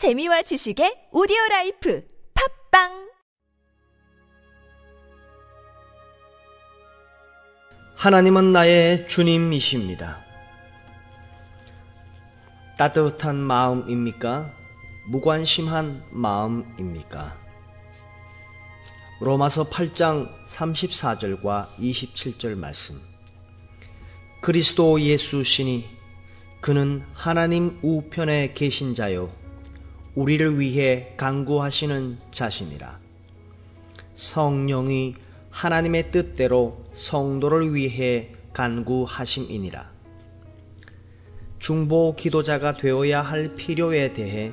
재미와 지식의 오디오 라이프 팟빵 하나님은 나의 주님이십니다. 따뜻한 마음입니까? 무관심한 마음입니까? 로마서 8장 34절과 27절 말씀. 그리스도 예수시니 그는 하나님 우편에 계신 자요 우리를 위해 간구하시는 자신이라. 성령이 하나님의 뜻대로 성도를 위해 간구하심이니라. 중보 기도자가 되어야 할 필요에 대해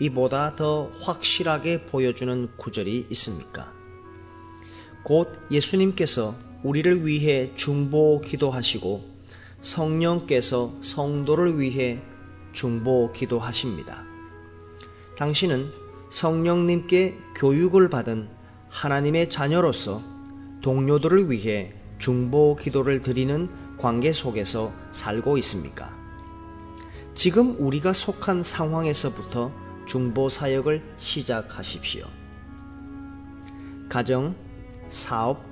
이보다 더 확실하게 보여주는 구절이 있습니까? 곧 예수님께서 우리를 위해 중보 기도하시고 성령께서 성도를 위해 중보 기도하십니다. 당신은 성령님께 교육을 받은 하나님의 자녀로서 동료들을 위해 중보 기도를 드리는 관계 속에서 살고 있습니까? 지금 우리가 속한 상황에서부터 중보 사역을 시작하십시오. 가정, 사업,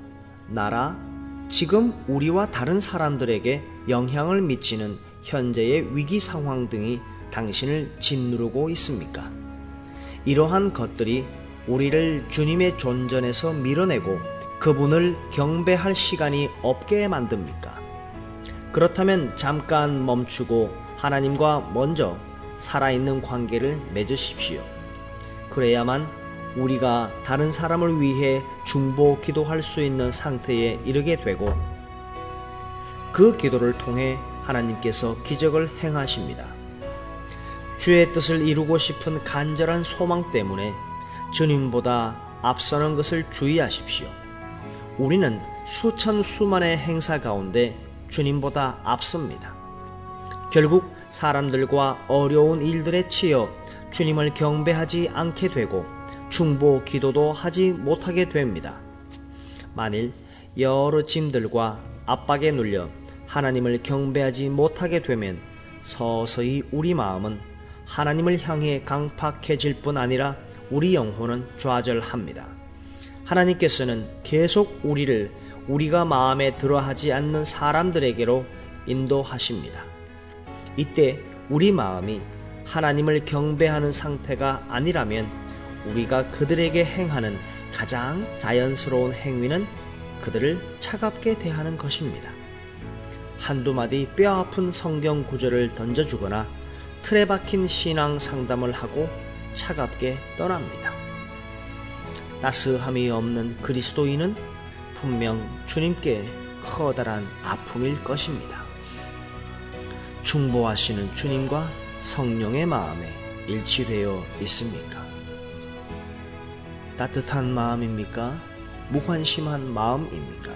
나라, 지금 우리와 다른 사람들에게 영향을 미치는 현재의 위기 상황 등이 당신을 짓누르고 있습니까? 이러한 것들이 우리를 주님의 존전에서 밀어내고 그분을 경배할 시간이 없게 만듭니까? 그렇다면 잠깐 멈추고 하나님과 먼저 살아있는 관계를 맺으십시오. 그래야만 우리가 다른 사람을 위해 중보 기도할 수 있는 상태에 이르게 되고 그 기도를 통해 하나님께서 기적을 행하십니다. 주의 뜻을 이루고 싶은 간절한 소망 때문에 주님보다 앞서는 것을 주의하십시오. 우리는 수천 수만의 행사 가운데 주님보다 앞섭니다. 결국 사람들과 어려운 일들에 치여 주님을 경배하지 않게 되고 중보 기도도 하지 못하게 됩니다. 만일 여러 짐들과 압박에 눌려 하나님을 경배하지 못하게 되면 서서히 우리 마음은 하나님을 향해 강팍해질 뿐 아니라 우리 영혼은 좌절합니다. 하나님께서는 계속 우리를 우리가 마음에 들어 하지 않는 사람들에게로 인도하십니다. 이때 우리 마음이 하나님을 경배하는 상태가 아니라면 우리가 그들에게 행하는 가장 자연스러운 행위는 그들을 차갑게 대하는 것입니다. 한두 마디 뼈 아픈 성경 구절을 던져주거나 틀에 박힌 신앙 상담을 하고 차갑게 떠납니다. 따스함이 없는 그리스도인은 분명 주님께 커다란 아픔일 것입니다. 중보하시는 주님과 성령의 마음에 일치되어 있습니까? 따뜻한 마음입니까? 무관심한 마음입니까?